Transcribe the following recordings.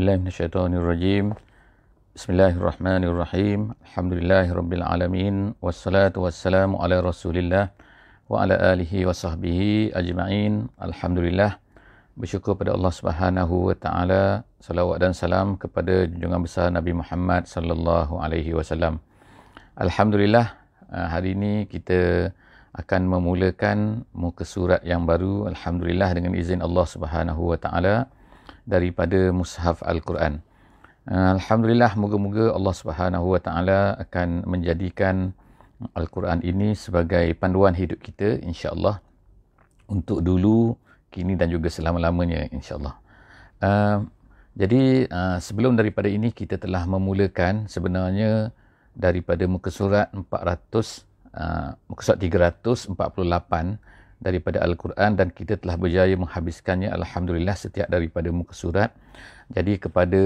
بالله من الشيطان الرجيم بسم الله الرحمن الرحيم الحمد لله رب العالمين والصلاة والسلام على رسول الله وعلى آله وصحبه أجمعين الحمد لله bersyukur pada Allah Subhanahu wa taala salawat dan salam kepada junjungan besar Nabi Muhammad sallallahu alaihi wasallam Alhamdulillah hari ini kita akan memulakan muka surat yang baru alhamdulillah dengan izin Allah Subhanahu wa taala daripada mushaf al-Quran Alhamdulillah moga-moga Allah Subhanahu wa taala akan menjadikan al-Quran ini sebagai panduan hidup kita insya-Allah untuk dulu kini dan juga selama-lamanya insyaAllah. Uh, jadi uh, sebelum daripada ini kita telah memulakan sebenarnya daripada muka surat 400, uh, muka surat 348 daripada Al-Quran dan kita telah berjaya menghabiskannya Alhamdulillah setiap daripada muka surat. Jadi kepada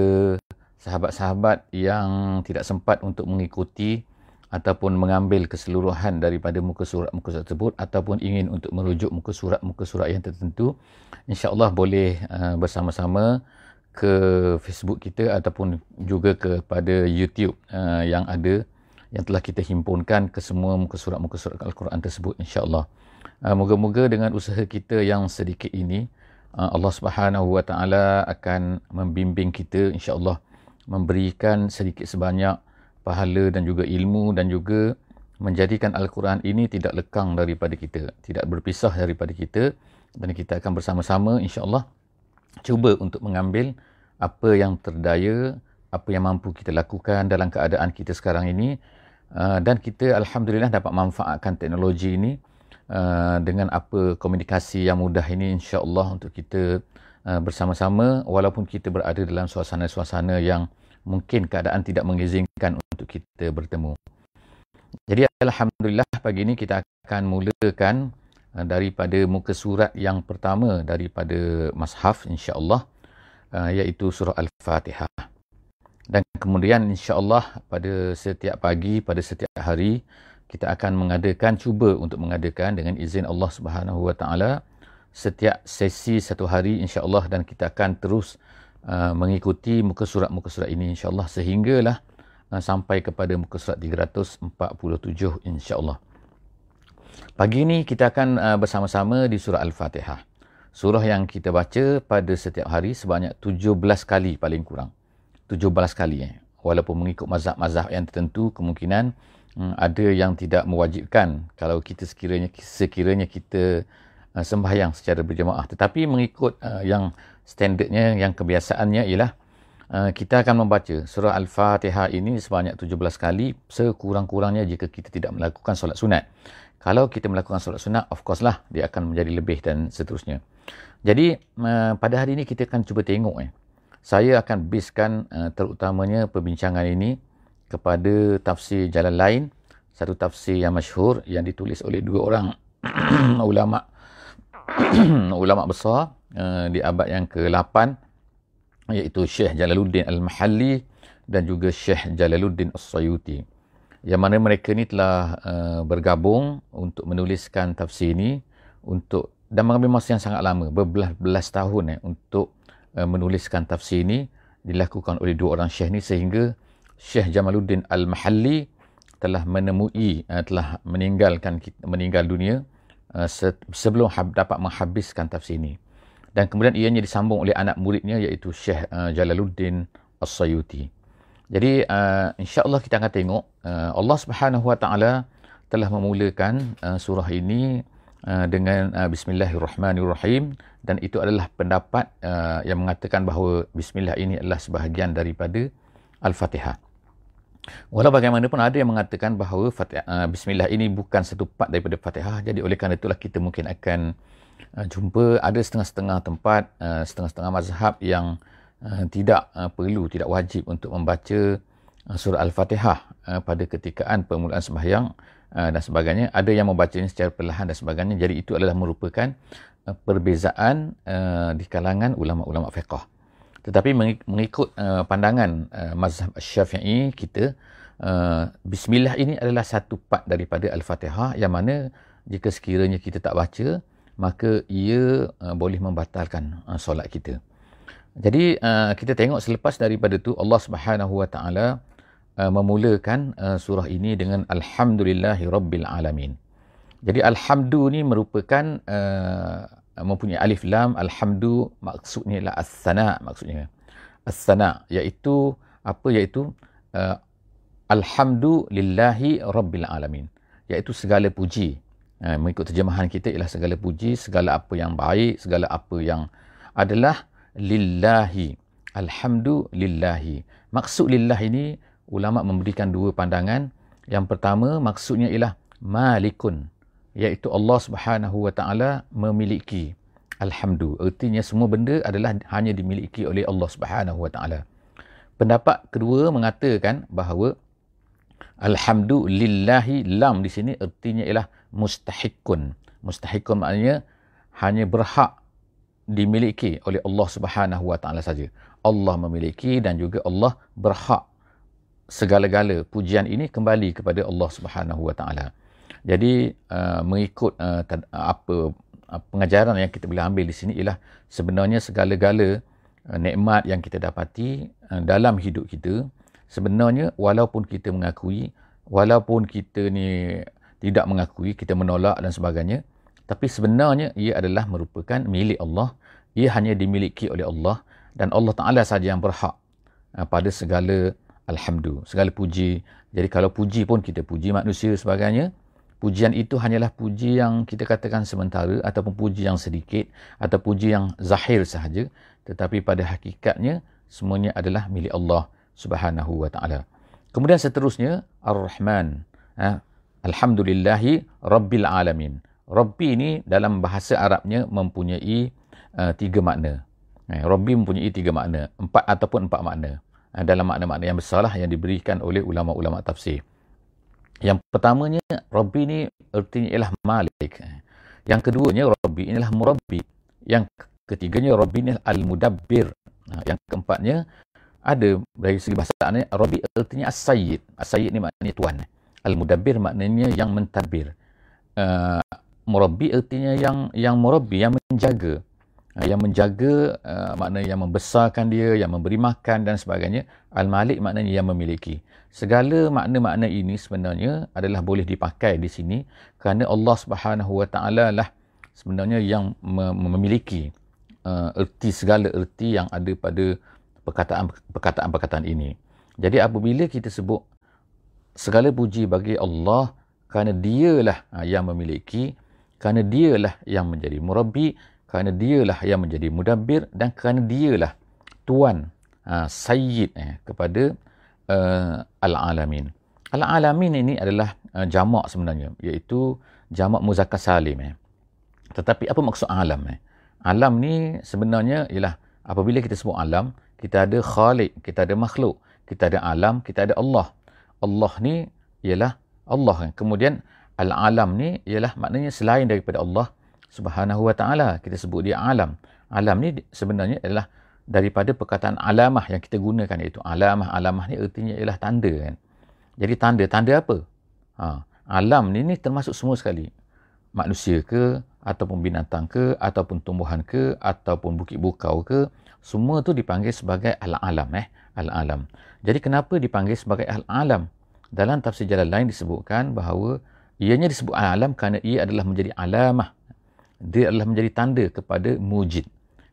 sahabat-sahabat yang tidak sempat untuk mengikuti ataupun mengambil keseluruhan daripada muka surat-muka surat tersebut ataupun ingin untuk merujuk muka surat-muka surat yang tertentu insya-Allah boleh uh, bersama-sama ke Facebook kita ataupun juga kepada YouTube uh, yang ada yang telah kita himpunkan ke semua muka surat-muka surat Al-Quran tersebut insya-Allah. Uh, moga-moga dengan usaha kita yang sedikit ini uh, Allah Subhanahu Wa Taala akan membimbing kita insya-Allah memberikan sedikit sebanyak pahala dan juga ilmu dan juga menjadikan Al-Quran ini tidak lekang daripada kita, tidak berpisah daripada kita dan kita akan bersama-sama insya-Allah cuba untuk mengambil apa yang terdaya, apa yang mampu kita lakukan dalam keadaan kita sekarang ini. Uh, dan kita alhamdulillah dapat manfaatkan teknologi ini uh, dengan apa komunikasi yang mudah ini insya-Allah untuk kita uh, bersama-sama walaupun kita berada dalam suasana-suasana yang mungkin keadaan tidak mengizinkan untuk kita bertemu. Jadi Alhamdulillah pagi ini kita akan mulakan uh, daripada muka surat yang pertama daripada Mashaf insyaAllah uh, iaitu surah Al-Fatihah. Dan kemudian insyaAllah pada setiap pagi, pada setiap hari kita akan mengadakan, cuba untuk mengadakan dengan izin Allah Subhanahu Wa Taala setiap sesi satu hari insyaAllah dan kita akan terus uh, mengikuti muka surat-muka surat ini insyaAllah sehinggalah uh, sampai kepada muka surat 347 insyaAllah. Pagi ini kita akan uh, bersama-sama di surah Al-Fatihah. Surah yang kita baca pada setiap hari sebanyak 17 kali paling kurang. 17 kali. Eh. Walaupun mengikut mazhab-mazhab yang tertentu, kemungkinan um, ada yang tidak mewajibkan kalau kita sekiranya, sekiranya kita uh, sembahyang secara berjemaah. Tetapi mengikut uh, yang standardnya, yang kebiasaannya ialah Uh, kita akan membaca surah Al-Fatihah ini sebanyak 17 kali sekurang-kurangnya jika kita tidak melakukan solat sunat. Kalau kita melakukan solat sunat, of course lah dia akan menjadi lebih dan seterusnya. Jadi uh, pada hari ini kita akan cuba tengok eh. Saya akan biskan uh, terutamanya perbincangan ini kepada tafsir jalan lain. Satu tafsir yang masyhur yang ditulis oleh dua orang ulama ulama besar uh, di abad yang ke-8 iaitu Syekh Jalaluddin Al-Mahalli dan juga Syekh Jalaluddin As-Sayuti. Yang mana mereka ni telah uh, bergabung untuk menuliskan tafsir ini untuk dan mengambil masa yang sangat lama, berbelas-belas tahun eh, untuk uh, menuliskan tafsir ini dilakukan oleh dua orang syekh ni sehingga Syekh Jamaluddin Al-Mahalli telah menemui uh, telah meninggalkan meninggal dunia uh, sebelum dapat menghabiskan tafsir ini dan kemudian ianya disambung oleh anak muridnya iaitu Syekh uh, Jalaluddin As-Sayuti. Jadi insya-Allah kita akan tengok Allah Subhanahu Wa Taala telah memulakan surah ini dengan bismillahirrahmanirrahim dan itu adalah pendapat yang mengatakan bahawa bismillah ini adalah sebahagian daripada Al-Fatihah. Walau bagaimanapun ada yang mengatakan bahawa Fatihah, uh, bismillah ini bukan satu part daripada Fatihah. Jadi oleh kerana itulah kita mungkin akan uh, jumpa ada setengah-setengah tempat, uh, setengah-setengah mazhab yang uh, tidak uh, perlu, tidak wajib untuk membaca uh, surah Al-Fatihah uh, pada ketikaan permulaan sembahyang uh, dan sebagainya. Ada yang membacanya secara perlahan dan sebagainya. Jadi itu adalah merupakan uh, perbezaan uh, di kalangan ulama-ulama fiqah. Tetapi mengikut uh, pandangan uh, mazhab Syafi'i kita uh, bismillah ini adalah satu part daripada Al-Fatihah yang mana jika sekiranya kita tak baca maka ia uh, boleh membatalkan uh, solat kita. Jadi uh, kita tengok selepas daripada tu Allah Subhanahu Wa Taala uh, memulakan uh, surah ini dengan alhamdulillahi rabbil alamin. Jadi alhamdu ni merupakan uh, mempunyai alif lam alhamdu maksudnya ialah as-sana maksudnya. As-sana iaitu apa iaitu uh, alhamdulillahi rabbil alamin iaitu segala puji. Uh, mengikut terjemahan kita ialah segala puji, segala apa yang baik, segala apa yang adalah lillahi. Alhamdulillahi. Maksud lillah ini ulama memberikan dua pandangan. Yang pertama maksudnya ialah malikun iaitu Allah Subhanahu Wa Taala memiliki. Alhamdu. Artinya semua benda adalah hanya dimiliki oleh Allah Subhanahu Wa Taala. Pendapat kedua mengatakan bahawa alhamdulillahi lam di sini artinya ialah mustahikun mustahikun maknanya hanya berhak dimiliki oleh Allah Subhanahu Wa Taala saja. Allah memiliki dan juga Allah berhak segala-gala pujian ini kembali kepada Allah Subhanahu Wa Taala jadi uh, mengikut uh, apa uh, pengajaran yang kita boleh ambil di sini ialah sebenarnya segala-gala uh, nikmat yang kita dapati uh, dalam hidup kita sebenarnya walaupun kita mengakui walaupun kita ni tidak mengakui kita menolak dan sebagainya tapi sebenarnya ia adalah merupakan milik Allah. Ia hanya dimiliki oleh Allah dan Allah Taala saja yang berhak uh, pada segala alhamdulillah segala puji. Jadi kalau puji pun kita puji manusia sebagainya pujian itu hanyalah puji yang kita katakan sementara ataupun puji yang sedikit atau puji yang zahir sahaja tetapi pada hakikatnya semuanya adalah milik Allah Subhanahu wa taala. Kemudian seterusnya Ar-Rahman. Ha? Alhamdulillahi Rabbil Alamin. Rabbi ini dalam bahasa Arabnya mempunyai uh, tiga makna. Ha, Rabbi mempunyai tiga makna. Empat ataupun empat makna. Ha, dalam makna-makna yang besarlah yang diberikan oleh ulama-ulama tafsir. Yang pertamanya, Rabbi ni artinya ialah Malik. Yang keduanya, Rabbi inilah Murabbi. Yang ketiganya, Rabbi ni Al-Mudabbir. Yang keempatnya, ada dari segi bahasa ni, Rabbi artinya As-Sayyid. As-Sayyid ni maknanya Tuan. Al-Mudabbir maknanya yang mentadbir. Uh, Murabbi artinya yang yang Murabbi, yang menjaga. Uh, yang menjaga uh, makna yang membesarkan dia, yang memberi makan dan sebagainya. Al-Malik maknanya yang memiliki. Segala makna-makna ini sebenarnya adalah boleh dipakai di sini kerana Allah Subhanahu Wa Taala lah sebenarnya yang memiliki uh, erti segala erti yang ada pada perkataan-perkataan ini. Jadi apabila kita sebut segala puji bagi Allah kerana dialah yang memiliki, kerana dialah yang menjadi murabbi, kerana dialah yang menjadi mudabbir dan kerana dialah tuan uh, sayyid eh, kepada uh, Al-Alamin. Al-Alamin ini adalah uh, jamak sebenarnya, iaitu jamak muzakkar salim. Eh. Tetapi apa maksud alam? Eh? Alam ni sebenarnya ialah apabila kita sebut alam, kita ada khalik, kita ada makhluk, kita ada alam, kita ada Allah. Allah ni ialah Allah. Eh. Kemudian al-alam ni ialah maknanya selain daripada Allah Subhanahu wa taala. Kita sebut dia alam. Alam ni sebenarnya adalah daripada perkataan alamah yang kita gunakan iaitu alamah. Alamah ni artinya ialah tanda kan? Jadi tanda tanda apa? Ha, alam ni, ni termasuk semua sekali. Manusia ke ataupun binatang ke ataupun tumbuhan ke ataupun bukit bukau ke semua tu dipanggil sebagai al-alam eh? Al-alam. Jadi kenapa dipanggil sebagai al-alam? Dalam tafsir jalan lain disebutkan bahawa ianya disebut al-alam kerana ia adalah menjadi alamah dia adalah menjadi tanda kepada mujid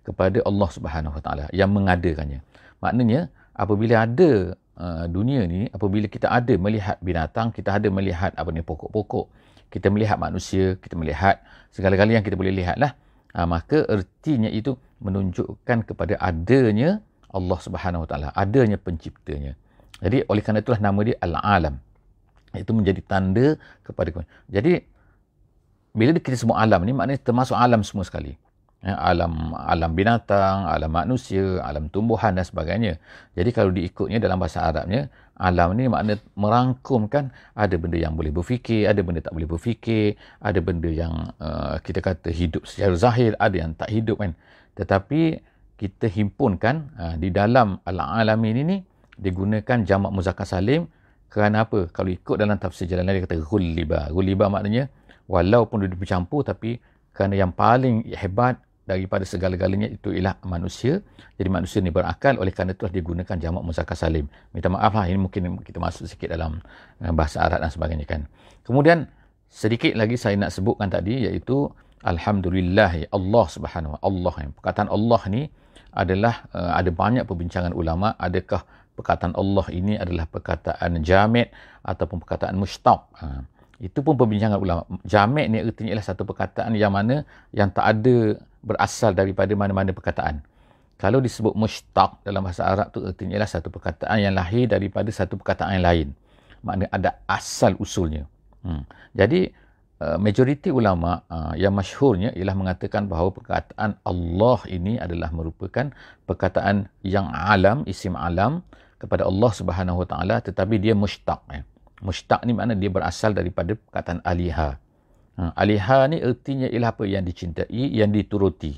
kepada Allah Subhanahu Wa Taala yang mengadakannya. Maknanya apabila ada uh, dunia ni, apabila kita ada melihat binatang, kita ada melihat apa ni pokok-pokok, kita melihat manusia, kita melihat segala-galanya yang kita boleh lihatlah, uh, maka ertinya itu menunjukkan kepada adanya Allah Subhanahu Wa Taala, adanya penciptanya. Jadi oleh kerana itulah nama dia Al-Alam. Itu menjadi tanda kepada Jadi bila kita sebut alam ni maknanya termasuk alam semua sekali ya, alam alam binatang, alam manusia, alam tumbuhan dan sebagainya. Jadi kalau diikutnya dalam bahasa Arabnya, alam ni makna merangkumkan ada benda yang boleh berfikir, ada benda tak boleh berfikir, ada benda yang uh, kita kata hidup secara zahir, ada yang tak hidup kan. Tetapi kita himpunkan uh, di dalam al-alamin ini digunakan jamak muzakkar salim kerana apa? Kalau ikut dalam tafsir jalan dia kata ghuliba. Ghuliba maknanya walaupun dia bercampur tapi kerana yang paling hebat daripada segala-galanya itu ialah manusia. Jadi manusia ni berakal oleh kerana itulah dia gunakan jamak muzakkar salim. Minta maaf lah ini mungkin kita masuk sikit dalam uh, bahasa Arab dan sebagainya kan. Kemudian sedikit lagi saya nak sebutkan tadi iaitu alhamdulillah Allah Subhanahu Allah. Perkataan Allah ni adalah uh, ada banyak perbincangan ulama adakah perkataan Allah ini adalah perkataan jamid ataupun perkataan mustaq. Itu pun perbincangan ulama. Jamid ni artinya ialah satu perkataan yang mana yang tak ada berasal daripada mana-mana perkataan. Kalau disebut mustaq dalam bahasa Arab tu artinya ialah satu perkataan yang lahir daripada satu perkataan yang lain. Maknanya ada asal usulnya. Hmm. Jadi uh, majoriti ulama uh, yang masyhurnya ialah mengatakan bahawa perkataan Allah ini adalah merupakan perkataan yang alam, isim alam kepada Allah Subhanahu Wa Taala tetapi dia mustaq ya. Mustaq ni makna dia berasal daripada perkataan aliha. Ha, aliha ni ertinya ialah apa yang dicintai, yang dituruti.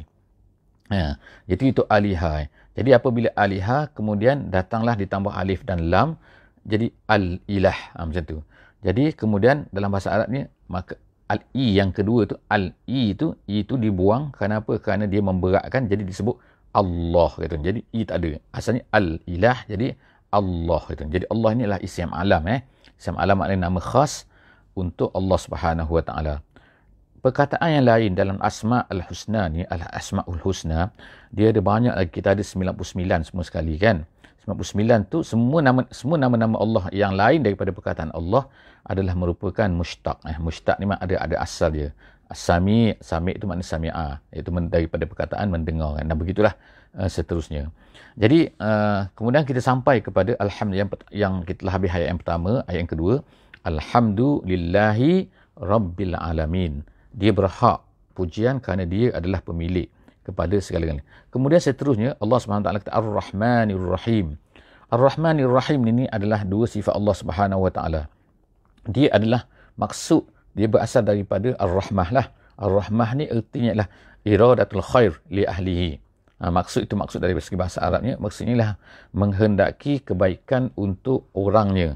Ha, jadi itu aliha. Jadi apabila aliha kemudian datanglah ditambah alif dan lam jadi al-ilah ha, macam tu. Jadi kemudian dalam bahasa Arab ni maka al-i yang kedua tu al-i itu i itu dibuang kerana apa? Kerana dia memberatkan jadi disebut Allah gitu. Jadi i tak ada. Asalnya al-ilah jadi Allah gitu. Jadi Allah ni adalah isim alam eh. Isim alam maknanya nama khas untuk Allah Subhanahu Wa Taala. Perkataan yang lain dalam Asma Al-Husna ni, Al-Asma'ul Husna, dia ada banyak lagi. Kita ada 99 semua sekali kan. 99 tu semua nama semua nama-nama Allah yang lain daripada perkataan Allah adalah merupakan mustaq. Eh, mustaq ni ada ada asal dia. Sami, sami itu makna sami'a. Itu daripada perkataan mendengar. Kan? Dan begitulah uh, seterusnya. Jadi uh, kemudian kita sampai kepada Alhamdulillah yang, kita telah habis ayat yang pertama, ayat yang kedua. Alhamdulillahi Rabbil Alamin. Dia berhak pujian kerana dia adalah pemilik kepada segala-galanya. Kemudian seterusnya Allah SWT kata Ar-Rahmanir Rahim. Ar-Rahmanir Rahim ini adalah dua sifat Allah Subhanahu Wa Taala. Dia adalah maksud dia berasal daripada Ar-Rahmah lah. Ar-Rahmah ni artinya adalah iradatul khair li ahlihi. Ha, maksud itu maksud dari segi bahasa Arabnya maksudnya lah menghendaki kebaikan untuk orangnya.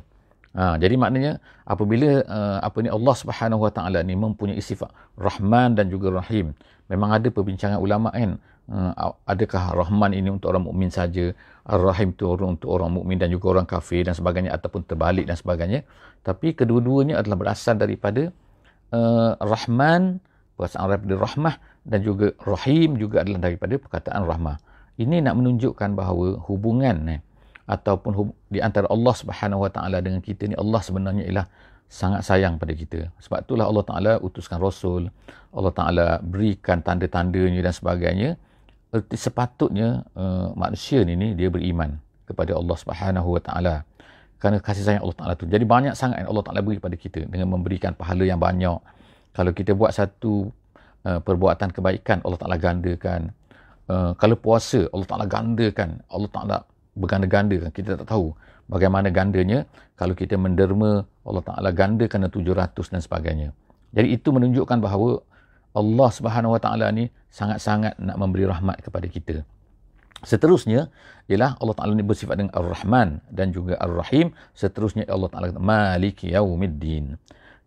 Ha, jadi maknanya apabila uh, apa ni Allah Subhanahu Wa Taala ni mempunyai sifat Rahman dan juga Rahim. Memang ada perbincangan ulama kan. Uh, adakah Rahman ini untuk orang mukmin saja, Ar-Rahim itu untuk orang mukmin dan juga orang kafir dan sebagainya ataupun terbalik dan sebagainya. Tapi kedua-duanya adalah berasal daripada uh, Rahman, perasaan daripada Rahmah dan juga Rahim juga adalah daripada perkataan Rahmah. Ini nak menunjukkan bahawa hubungan eh, ataupun hub, di antara Allah Subhanahu Wa Taala dengan kita ni Allah sebenarnya ialah sangat sayang pada kita. Sebab itulah Allah Taala utuskan rasul, Allah Taala berikan tanda-tandanya dan sebagainya. Erti sepatutnya uh, manusia ni, ni dia beriman kepada Allah Subhanahu Wa Taala kerana kasih sayang Allah Taala tu. Jadi banyak sangat Allah Taala beri kepada kita dengan memberikan pahala yang banyak. Kalau kita buat satu uh, perbuatan kebaikan Allah Taala gandakan. Uh, kalau puasa Allah Taala gandakan. Allah Taala berganda-ganda kan kita tak tahu bagaimana gandanya kalau kita menderma Allah Taala ganda kerana 700 dan sebagainya. Jadi itu menunjukkan bahawa Allah Subhanahu Wa Taala ni sangat-sangat nak memberi rahmat kepada kita. Seterusnya ialah Allah Taala ni bersifat dengan Ar-Rahman dan juga Ar-Rahim. Seterusnya Allah Taala kata Maliki Yaumiddin.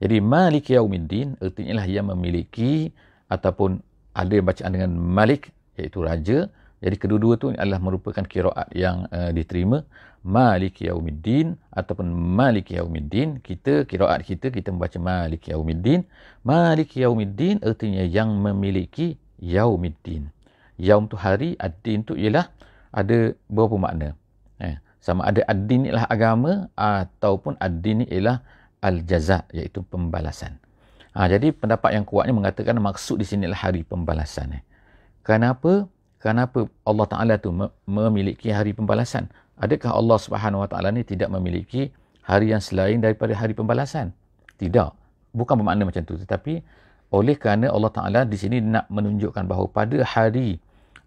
Jadi Maliki Yaumiddin artinya lah yang memiliki ataupun ada bacaan dengan Malik iaitu raja jadi kedua-dua tu adalah merupakan kiraat yang uh, diterima Malik Yaumiddin ataupun Malik Yaumiddin. Kita kiraat kita kita membaca Malik Yaumiddin. Malik Yaumiddin artinya yang memiliki Yaumiddin. Yaum tu hari, ad-din tu ialah ada beberapa makna. Eh, sama ada ad-din ialah agama ataupun ad-din ialah al-jaza iaitu pembalasan. Ha, jadi pendapat yang kuatnya mengatakan maksud di sini adalah hari pembalasan. Eh. Kenapa? kenapa Allah Taala tu memiliki hari pembalasan? Adakah Allah Subhanahu Wa Taala ni tidak memiliki hari yang selain daripada hari pembalasan? Tidak. Bukan bermakna macam tu, tetapi oleh kerana Allah Taala di sini nak menunjukkan bahawa pada hari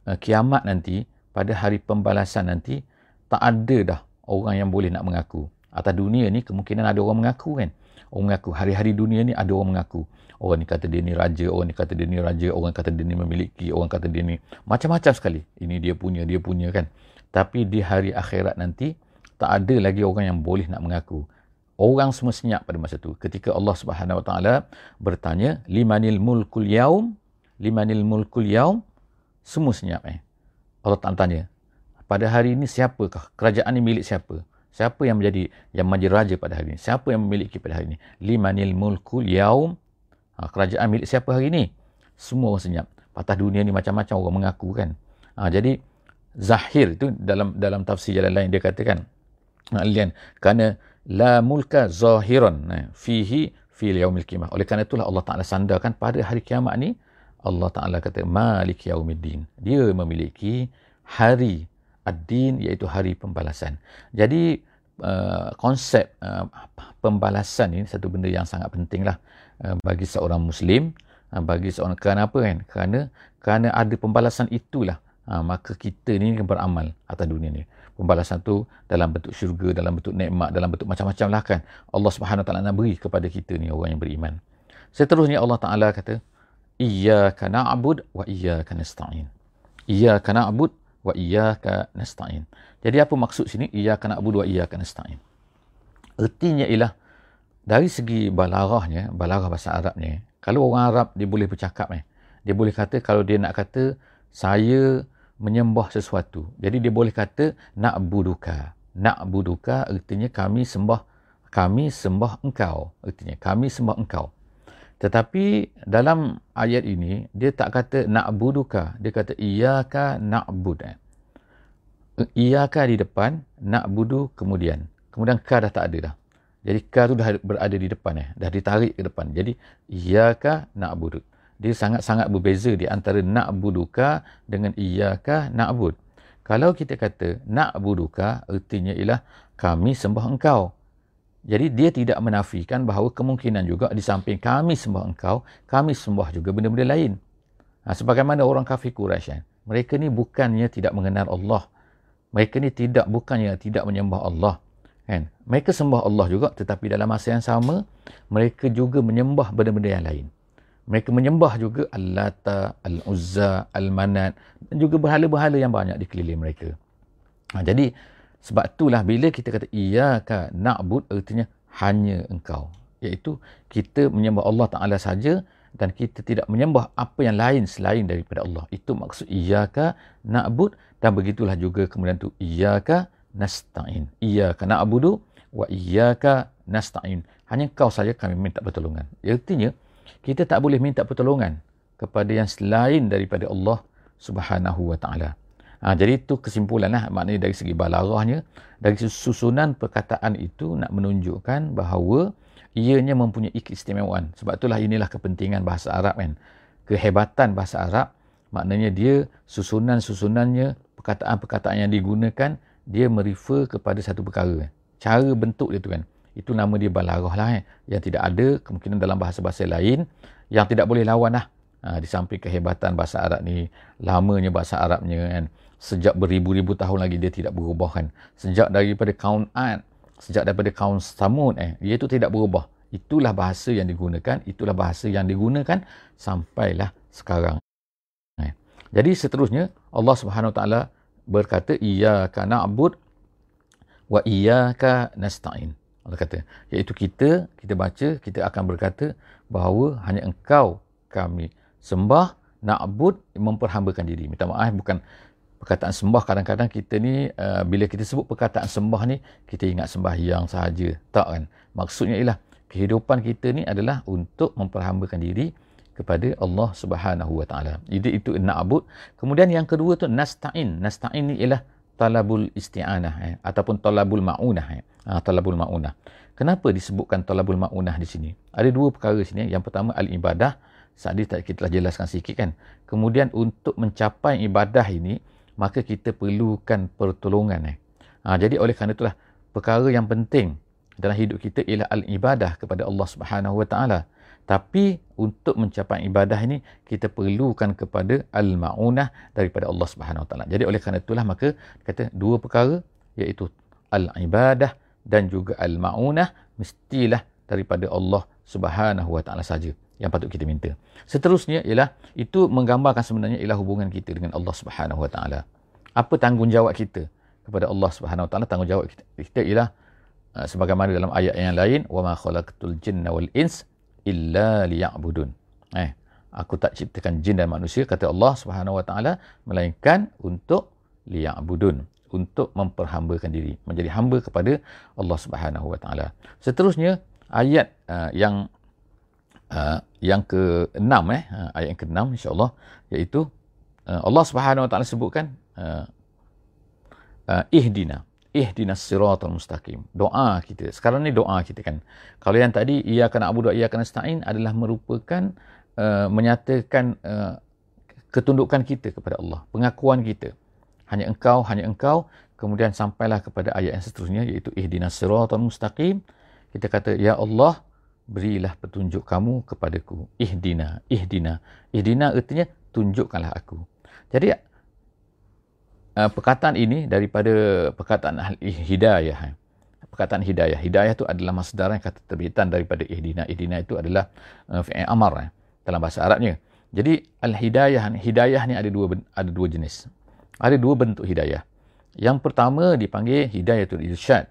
uh, kiamat nanti, pada hari pembalasan nanti tak ada dah orang yang boleh nak mengaku. Atas dunia ni kemungkinan ada orang mengaku kan. Orang mengaku hari-hari dunia ni ada orang mengaku. Orang ni kata dia ni raja, orang ni kata dia ni raja, orang kata dia ni memiliki, orang kata dia ni macam-macam sekali. Ini dia punya, dia punya kan. Tapi di hari akhirat nanti tak ada lagi orang yang boleh nak mengaku. Orang semua senyap pada masa tu. Ketika Allah Subhanahu Wa Taala bertanya, "Limanil mulkul yaum?" Limanil mulkul yaum? Semua senyap eh. Allah Ta'ala tanya, pada hari ini siapakah? Kerajaan ini milik siapa? Siapa yang menjadi yang menjadi raja pada hari ini? Siapa yang memiliki pada hari ini? Limanil mulkul yaum. Ha, kerajaan milik siapa hari ini? Semua orang senyap. Patah dunia ni macam-macam orang mengaku kan. Ha, jadi Zahir itu dalam dalam tafsir jalan lain dia katakan Alian kerana la mulka zahiran eh, fihi fil yaumil qiyamah. Oleh kerana itulah Allah Taala sandarkan pada hari kiamat ni Allah Taala kata malik yaumiddin. Dia memiliki hari ad-din iaitu hari pembalasan. Jadi uh, konsep uh, pembalasan ini satu benda yang sangat pentinglah uh, bagi seorang muslim uh, bagi seorang kerana apa kan? Kerana kerana ada pembalasan itulah ha, maka kita ni beramal atas dunia ni. Pembalasan tu dalam bentuk syurga, dalam bentuk nikmat, dalam bentuk macam-macam lah kan. Allah Subhanahu Taala nak beri kepada kita ni orang yang beriman. Seterusnya Allah Taala kata, Iyyaka na'bud wa iyyaka nasta'in. Iyyaka na'bud wa iyyaka nasta'in. Jadi apa maksud sini? Iyyaka na'bud wa iyyaka nasta'in. Ertinya ialah dari segi balarahnya, balarah bahasa Arabnya, kalau orang Arab dia boleh bercakap eh. Dia boleh kata kalau dia nak kata saya menyembah sesuatu. Jadi dia boleh kata nak buduka. Nak buduka artinya kami sembah kami sembah engkau. Artinya kami sembah engkau. Tetapi dalam ayat ini dia tak kata nak buduka. Dia kata iyaka nak bud. Iyaka di depan, nak budu kemudian. Kemudian ka dah tak ada dah. Jadi ka tu dah berada di depan eh. Dah ditarik ke depan. Jadi iyaka nak budu dia sangat-sangat berbeza di antara na'buduka dengan iyyaka na'bud. Kalau kita kata na'buduka artinya ialah kami sembah engkau. Jadi dia tidak menafikan bahawa kemungkinan juga di samping kami sembah engkau, kami sembah juga benda-benda lain. Ha, sebagaimana orang kafir Quraisy, kan? mereka ni bukannya tidak mengenal Allah. Mereka ni tidak bukannya tidak menyembah Allah. Kan? Mereka sembah Allah juga tetapi dalam masa yang sama mereka juga menyembah benda-benda yang lain mereka menyembah juga Al-Lata, Al-Uzza, Al-Manat dan juga berhala-berhala yang banyak di keliling mereka. Ha, jadi sebab itulah bila kita kata iyyaka na'bud artinya hanya engkau. Iaitu kita menyembah Allah Taala saja dan kita tidak menyembah apa yang lain selain daripada Allah. Itu maksud iyyaka na'bud dan begitulah juga kemudian tu iyyaka nasta'in. Iyyaka na'budu wa iyyaka nasta'in. Hanya engkau saja kami minta pertolongan. Artinya kita tak boleh minta pertolongan kepada yang selain daripada Allah Subhanahu wa taala. Ha, jadi itu kesimpulanlah maknanya dari segi balarahnya dari susunan perkataan itu nak menunjukkan bahawa ianya mempunyai keistimewaan. Sebab itulah inilah kepentingan bahasa Arab kan. Kehebatan bahasa Arab maknanya dia susunan-susunannya perkataan-perkataan yang digunakan dia merefer kepada satu perkara. Cara bentuk dia tu kan itu nama dia balarah lah eh. yang tidak ada kemungkinan dalam bahasa-bahasa lain yang tidak boleh lawan lah. Ha, di samping kehebatan bahasa Arab ni lamanya bahasa Arabnya kan. Sejak beribu-ribu tahun lagi dia tidak berubah kan. Sejak daripada kaum Ad sejak daripada kaum Samud eh dia itu tidak berubah. Itulah bahasa yang digunakan itulah bahasa yang digunakan sampailah sekarang eh. jadi seterusnya Allah Subhanahu Wa Taala berkata iyyaka na'bud wa iyyaka nasta'in Allah kata, iaitu kita, kita baca, kita akan berkata bahawa hanya engkau kami sembah, na'bud, memperhambakan diri. Minta maaf, bukan perkataan sembah. Kadang-kadang kita ni, uh, bila kita sebut perkataan sembah ni, kita ingat sembahyang sahaja. Tak kan? Maksudnya ialah, kehidupan kita ni adalah untuk memperhambakan diri kepada Allah Subhanahu Wa Taala. Jadi itu na'bud. Kemudian yang kedua tu nasta'in. Nasta'in ni ialah talabul isti'anah eh, ataupun talabul ma'unah eh. Ha, talabul ma'unah. Kenapa disebutkan talabul ma'unah di sini? Ada dua perkara sini. Yang pertama al-ibadah. Saat ini kita telah jelaskan sikit kan. Kemudian untuk mencapai ibadah ini maka kita perlukan pertolongan eh. ha, jadi oleh kerana itulah perkara yang penting dalam hidup kita ialah al-ibadah kepada Allah Subhanahu Wa Taala. Tapi untuk mencapai ibadah ini kita perlukan kepada al-maunah daripada Allah Subhanahu Wa Taala. Jadi oleh kerana itulah maka kata dua perkara iaitu al-ibadah dan juga al-maunah mestilah daripada Allah Subhanahu Wa Taala saja yang patut kita minta. Seterusnya ialah itu menggambarkan sebenarnya ialah hubungan kita dengan Allah Subhanahu Wa Taala. Apa tanggungjawab kita kepada Allah Subhanahu Wa Taala? Tanggungjawab kita, kita ialah uh, sebagaimana dalam ayat yang lain wa ma khalaqtul jinna wal ins illa liya'budun. Eh, Aku tak ciptakan jin dan manusia kata Allah Subhanahu Wa Taala melainkan untuk liya'budun untuk memperhambakan diri menjadi hamba kepada Allah Subhanahu Wa Taala. Seterusnya ayat uh, yang uh, yang ke-6 eh uh, ayat yang ke-6 insya-Allah iaitu uh, Allah Subhanahu Wa Taala sebutkan uh, uh, ihdina ihdinas siratal mustaqim. Doa kita. Sekarang ni doa kita kan. Kalau yang tadi ia akan abudu ia akan nasta'in adalah merupakan uh, menyatakan uh, ketundukan kita kepada Allah, pengakuan kita. Hanya engkau, hanya engkau. Kemudian sampailah kepada ayat yang seterusnya iaitu ihdinas siratal mustaqim. Kita kata ya Allah, berilah petunjuk kamu kepadaku. Ihdina, ihdina. Ihdina artinya tunjukkanlah aku. Jadi uh, perkataan ini daripada perkataan hidayah. Eh. Perkataan hidayah. Hidayah itu adalah masdar yang kata terbitan daripada ihdina. Ihdina itu adalah uh, fi'il amar eh, dalam bahasa Arabnya. Jadi al-hidayah, hidayah ni ada dua ada dua jenis. Ada dua bentuk hidayah. Yang pertama dipanggil hidayatul irsyad.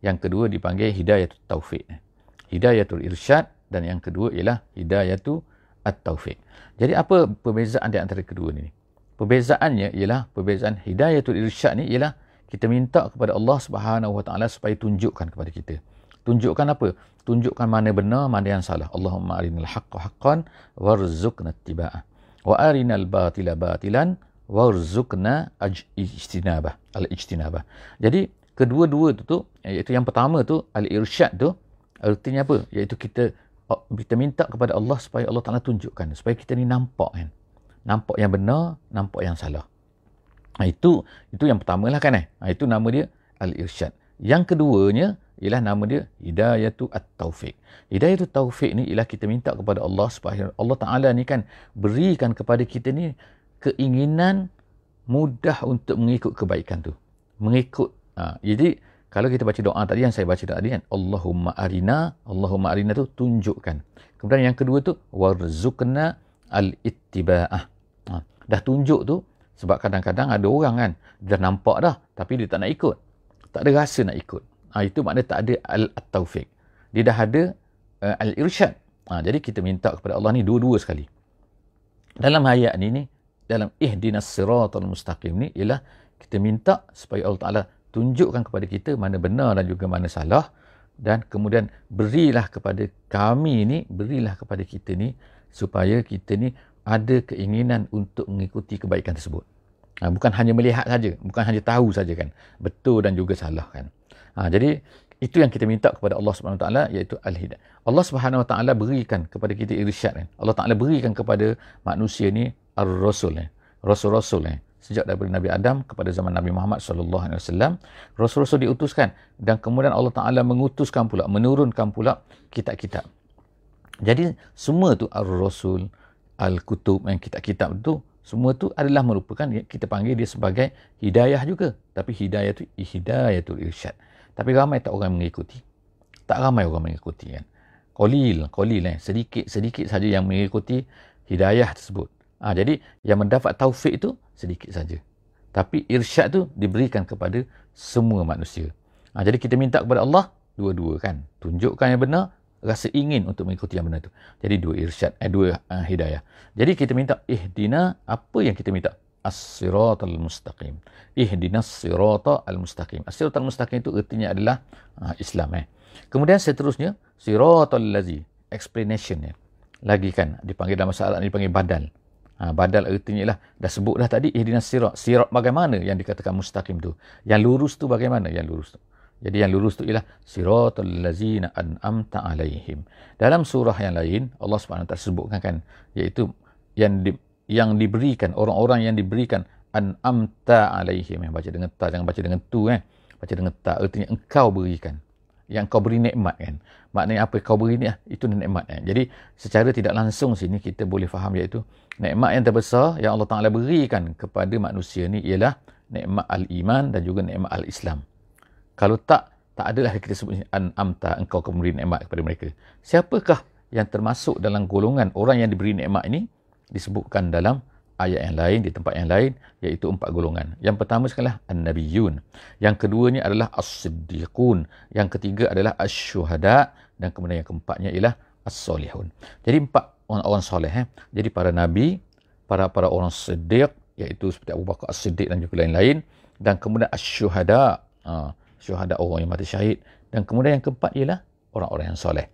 Yang kedua dipanggil hidayatul taufik. Hidayatul irsyad dan yang kedua ialah hidayatul at-taufik. Jadi apa perbezaan di antara kedua ini? Perbezaannya ialah perbezaan hidayatul irsyad ni ialah kita minta kepada Allah Subhanahu Wa Taala supaya tunjukkan kepada kita. Tunjukkan apa? Tunjukkan mana benar, mana yang salah. Allahumma arinal haqqa haqqan warzuqna ittiba'ah. Wa arinal batila batilan warzuqna ijtinabah. Al-ijtinabah. Jadi kedua-dua tu tu iaitu yang pertama tu al-irsyad tu artinya apa? Iaitu kita kita minta kepada Allah supaya Allah Taala tunjukkan supaya kita ni nampak kan nampak yang benar, nampak yang salah. Ha, itu itu yang pertama lah kan eh. Ha, itu nama dia Al-Irsyad. Yang keduanya ialah nama dia Hidayatu At-Taufiq. Hidayatu Taufiq ni ialah kita minta kepada Allah supaya Allah Ta'ala ni kan berikan kepada kita ni keinginan mudah untuk mengikut kebaikan tu. Mengikut. Ha, jadi kalau kita baca doa tadi yang saya baca tadi kan Allahumma arina, Allahumma arina tu tunjukkan. Kemudian yang kedua tu warzuqna al-ittiba'ah. Ha, dah tunjuk tu sebab kadang-kadang ada orang kan dah nampak dah tapi dia tak nak ikut. Tak ada rasa nak ikut. Ha, itu maknanya tak ada al-taufiq. Dia dah ada uh, al-irsyad. Ha, jadi kita minta kepada Allah ni dua-dua sekali. Dalam ayat ni ni dalam ihdinas siratal mustaqim ni ialah kita minta supaya Allah Taala tunjukkan kepada kita mana benar dan juga mana salah dan kemudian berilah kepada kami ni berilah kepada kita ni supaya kita ni ada keinginan untuk mengikuti kebaikan tersebut. Ha, bukan hanya melihat saja, bukan hanya tahu saja kan. Betul dan juga salah kan. Ha, jadi itu yang kita minta kepada Allah Subhanahu Wa Taala iaitu al-hidayah. Allah Subhanahu Wa Taala berikan kepada kita irsyad kan. Allah Taala berikan kepada manusia ni ar-rasul kan. Rasul-rasul kan. Sejak daripada Nabi Adam kepada zaman Nabi Muhammad sallallahu alaihi wasallam, rasul-rasul diutuskan dan kemudian Allah Taala mengutuskan pula, menurunkan pula kitab-kitab. Jadi semua tu ar-rasul, al-kutub yang kitab-kitab tu semua tu adalah merupakan kita panggil dia sebagai hidayah juga. Tapi hidayah tu hidayatul irsyad. Tapi ramai tak orang mengikuti. Tak ramai orang mengikuti kan. Qalil, qalil eh. Sedikit-sedikit saja yang mengikuti hidayah tersebut. Ha, jadi yang mendapat taufik itu sedikit saja. Tapi irsyad tu diberikan kepada semua manusia. Ha, jadi kita minta kepada Allah dua-dua kan. Tunjukkan yang benar, rasa ingin untuk mengikuti yang benar itu. Jadi dua irsyad, eh, dua uh, hidayah. Jadi kita minta ihdina, apa yang kita minta? As-siratal mustaqim. Ihdinas siratal mustaqim. As-siratal mustaqim itu artinya adalah uh, Islam. Eh. Kemudian seterusnya, siratal lazi. Explanation. Eh. Lagi kan, dipanggil dalam masalah ini dipanggil badal. Ha, badal artinya ialah, dah sebut dah tadi, ihdinas sirat. Sirat bagaimana yang dikatakan mustaqim tu? Yang lurus tu bagaimana yang lurus tu? Jadi yang lurus tu ialah siratal ladzina an'amta alaihim. Dalam surah yang lain Allah taala sebutkan kan iaitu yang di, yang diberikan orang-orang yang diberikan an'amta alaihim. Yang baca dengan ta jangan baca dengan tu eh. Baca dengan ta artinya engkau berikan. Yang kau beri nikmat kan. Maknanya apa kau beri ni itu nikmat kan. Jadi secara tidak langsung sini kita boleh faham iaitu nikmat yang terbesar yang Allah Taala berikan kepada manusia ni ialah nikmat al-iman dan juga nikmat al-Islam. Kalau tak, tak adalah kita sebut an amta engkau memberi nikmat kepada mereka. Siapakah yang termasuk dalam golongan orang yang diberi nikmat ini? Disebutkan dalam ayat yang lain, di tempat yang lain, iaitu empat golongan. Yang pertama sekali An-Nabiyun. Yang keduanya adalah As-Siddiqun. Yang ketiga adalah As-Syuhada. Dan kemudian yang keempatnya ialah As-Solihun. Jadi empat orang-orang soleh. Eh. Jadi para nabi, para para orang siddiq, iaitu seperti Abu Bakar As-Siddiq dan juga lain-lain. Dan kemudian as-syuhada, uh, syuhada orang yang mati syahid. Dan kemudian yang keempat ialah orang-orang yang soleh.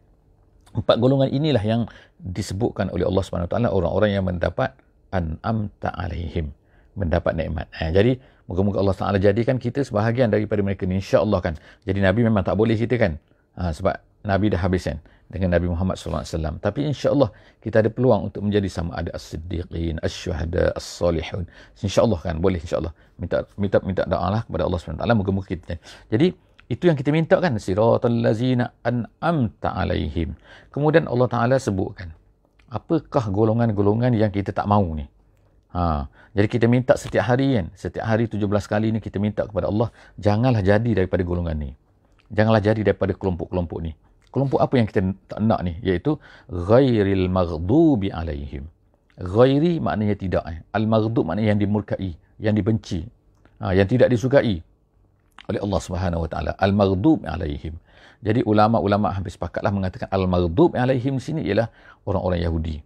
Empat golongan inilah yang disebutkan oleh Allah SWT orang-orang yang mendapat an'amta alaihim. Mendapat nikmat. Eh, jadi, moga-moga Allah Taala jadikan kita sebahagian daripada mereka ni. InsyaAllah kan. Jadi Nabi memang tak boleh kita kan. Ha, sebab Nabi dah habis kan dengan Nabi Muhammad SAW. Tapi insya-Allah kita ada peluang untuk menjadi sama ada as-siddiqin, as-syuhada, as-salihun. Insya-Allah kan boleh insya-Allah. Minta minta minta doa lah kepada Allah SWT moga-moga kita. Jadi itu yang kita minta kan siratal ladzina an'amta alaihim. Kemudian Allah Taala sebutkan apakah golongan-golongan yang kita tak mau ni. Ha, jadi kita minta setiap hari kan, setiap hari 17 kali ni kita minta kepada Allah janganlah jadi daripada golongan ni janganlah jadi daripada kelompok-kelompok ni. Kelompok apa yang kita tak nak ni? Iaitu ghairil maghdubi alaihim. Ghairi maknanya tidak. Eh. Al-maghdub maknanya yang dimurkai, yang dibenci, ha, yang tidak disukai oleh Allah Subhanahu Wa Taala. Al-maghdub alaihim. Jadi ulama-ulama hampir sepakatlah mengatakan al-maghdub alaihim sini ialah orang-orang Yahudi.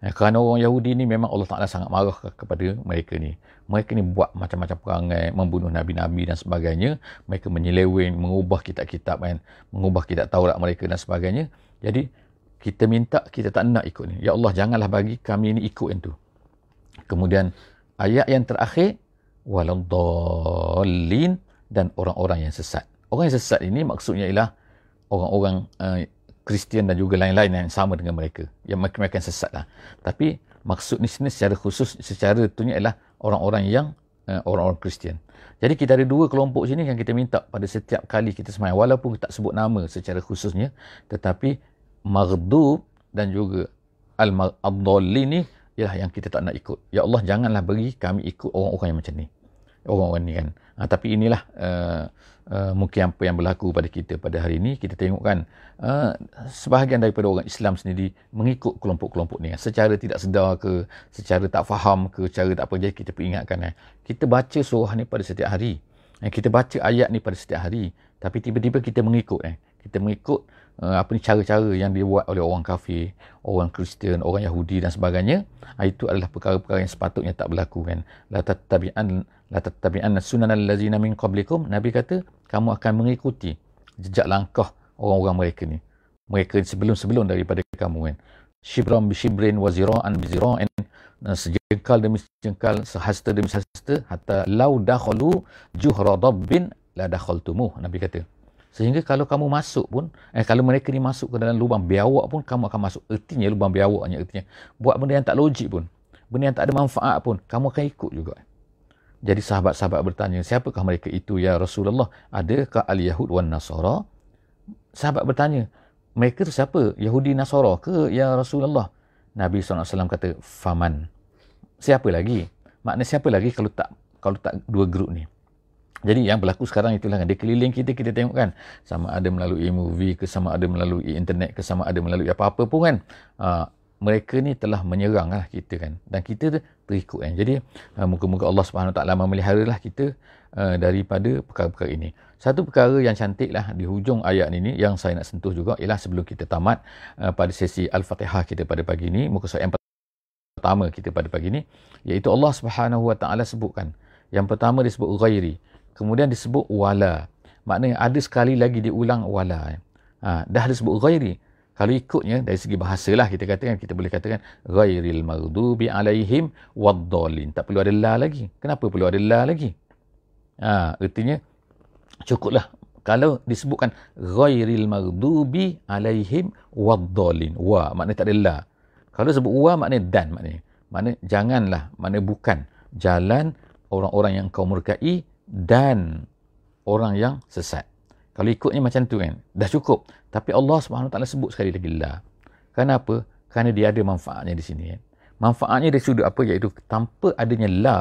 Ya, kerana orang Yahudi ni memang Allah Ta'ala sangat marah kepada mereka ni. Mereka ni buat macam-macam perangai, membunuh Nabi-Nabi dan sebagainya. Mereka menyeleweng, mengubah kitab-kitab kan. Mengubah kitab Taurat mereka dan sebagainya. Jadi, kita minta, kita tak nak ikut ni. Ya Allah, janganlah bagi kami ni ikut yang tu. Kemudian, ayat yang terakhir, waladhalin dan orang-orang yang sesat. Orang yang sesat ini maksudnya ialah orang-orang uh, Kristian dan juga lain-lain yang sama dengan mereka. Yang mereka-mereka yang sesat lah. Tapi maksud ni sini secara khusus, secara itunya ialah orang-orang yang uh, orang-orang Kristian. Jadi kita ada dua kelompok sini yang kita minta pada setiap kali kita semayang. Walaupun tak sebut nama secara khususnya. Tetapi maghdub dan juga al-adhalli ni ialah yang kita tak nak ikut. Ya Allah janganlah bagi kami ikut orang-orang yang macam ni. Orang-orang ni kan. Ha, tapi inilah uh, uh, mungkin apa yang berlaku pada kita pada hari ini. Kita tengok kan uh, sebahagian daripada orang Islam sendiri mengikut kelompok-kelompok ni. Secara tidak sedar ke, secara tak faham ke, secara tak apa. Jadi kita peringatkan. Eh. Kita baca surah ni pada setiap hari. Eh, kita baca ayat ni pada setiap hari. Tapi tiba-tiba kita mengikut. Eh. Kita mengikut uh, apa ni cara-cara yang dibuat oleh orang kafir, orang Kristian, orang Yahudi dan sebagainya. Uh, itu adalah perkara-perkara yang sepatutnya tak berlaku kan. La tattabi'an la tattabi'anna sunanal ladzina min qablikum nabi kata kamu akan mengikuti jejak langkah orang-orang mereka ni mereka sebelum-sebelum daripada kamu kan shibran bi shibrin wa zira'an bi zira'in sejengkal demi sejengkal sehasta demi sehasta hatta law dakhalu juhra dabbin la dakhaltumuh nabi kata sehingga kalau kamu masuk pun eh kalau mereka ni masuk ke dalam lubang biawak pun kamu akan masuk ertinya lubang biawaknya ertinya buat benda yang tak logik pun benda yang tak ada manfaat pun kamu akan ikut juga jadi sahabat-sahabat bertanya, siapakah mereka itu ya Rasulullah? Adakah al-Yahud wan Nasara? Sahabat bertanya, mereka itu siapa? Yahudi Nasara ke ya Rasulullah? Nabi SAW kata, Faman. Siapa lagi? Makna siapa lagi kalau tak kalau tak dua grup ni? Jadi yang berlaku sekarang itulah kan. Dia keliling kita, kita tengok kan. Sama ada melalui movie ke, sama ada melalui internet ke, sama ada melalui apa-apa pun kan. Uh, mereka ni telah menyerang lah kita kan dan kita terikut kan jadi uh, moga-moga Allah Subhanahu taala memelihara lah kita uh, daripada perkara-perkara ini satu perkara yang cantik lah di hujung ayat ini yang saya nak sentuh juga ialah sebelum kita tamat uh, pada sesi Al-Fatihah kita pada pagi ini muka surat yang pertama kita pada pagi ini iaitu Allah taala sebutkan yang pertama disebut ghairi kemudian disebut wala. Maknanya ada sekali lagi diulang wala ha, dah disebut ghairi. Kalau ikutnya dari segi bahasa lah kita katakan kita boleh katakan ghairil maghdubi alaihim waddallin. Tak perlu ada la lagi. Kenapa perlu ada la lagi? Ha artinya cukuplah. Kalau disebutkan ghairil maghdubi alaihim waddallin. Wa maknanya tak ada la. Kalau sebut wa maknanya dan maknanya. Maknanya janganlah maknanya bukan. Jalan orang-orang yang kau murkai dan orang yang sesat kalau ikutnya macam tu kan, dah cukup. Tapi Allah SWT sebut sekali lagi la. Kenapa? Kerana dia ada manfaatnya di sini. Kan? Manfaatnya dari sudut apa? Iaitu tanpa adanya la,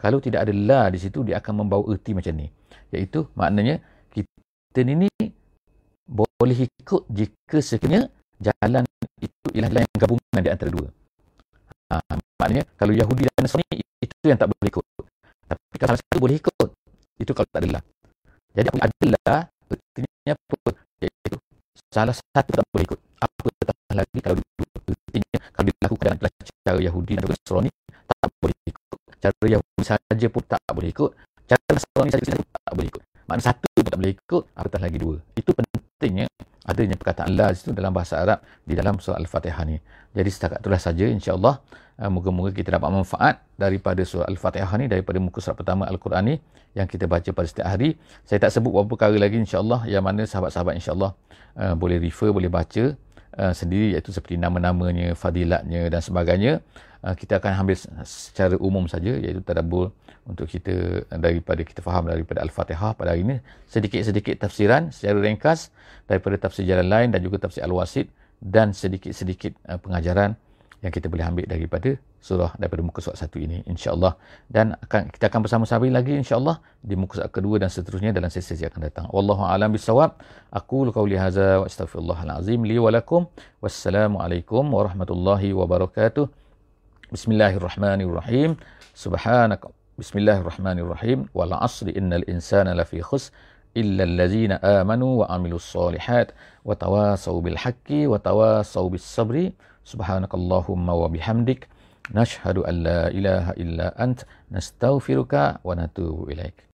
kalau tidak ada la di situ, dia akan membawa erti macam ni. Iaitu maknanya, kita ni boleh ikut jika sekiranya jalan itu ialah jalan yang gabungan di antara dua. Ha, maknanya, kalau Yahudi dan Nasrani, itu yang tak boleh ikut. Tapi kalau salah satu boleh ikut, itu kalau tak ada la. Jadi, adalah Artinya apa? Iaitu salah satu tak boleh ikut. Apa tetap lagi kalau? Artinya kalau dan cara Yahudi dan Nasrani tak boleh ikut. Cara Yahudi saja pun tak boleh ikut. Cara Nasrani saja pun tak boleh ikut. Makna satu pun tak boleh ikut, apatah lagi dua. Itu pentingnya adanya perkataan la itu dalam bahasa Arab di dalam surah Al-Fatihah ni. Jadi setakat itulah saja insya-Allah uh, moga-moga kita dapat manfaat daripada surah Al-Fatihah ni daripada muka surat pertama Al-Quran ni yang kita baca pada setiap hari. Saya tak sebut beberapa perkara lagi insya-Allah yang mana sahabat-sahabat insya-Allah uh, boleh refer, boleh baca uh, sendiri iaitu seperti nama-namanya, fadilatnya dan sebagainya. Uh, kita akan ambil secara umum saja iaitu tadabbur untuk kita daripada kita faham daripada Al-Fatihah pada hari ini sedikit-sedikit tafsiran secara ringkas daripada tafsir jalan lain dan juga tafsir Al-Wasid dan sedikit-sedikit uh, pengajaran yang kita boleh ambil daripada surah daripada muka surat satu ini insya-Allah dan akan kita akan bersama-sama lagi insya-Allah di muka surat kedua dan seterusnya dalam sesi yang akan datang wallahu alam bisawab aku qauli hadza wa astaghfirullahal azim li wa lakum wassalamu alaikum warahmatullahi wabarakatuh bismillahirrahmanirrahim subhanaka bismillahirrahmanirrahim wal asri innal insana lafi khusr إلا الذين آمنوا وعملوا الصالحات وتواصوا بالحق وتواصوا بالصبر Subhanakallahumma wa bihamdik. Nashhadu an la ilaha illa ant. Nastaghfiruka wa natubu ilaik.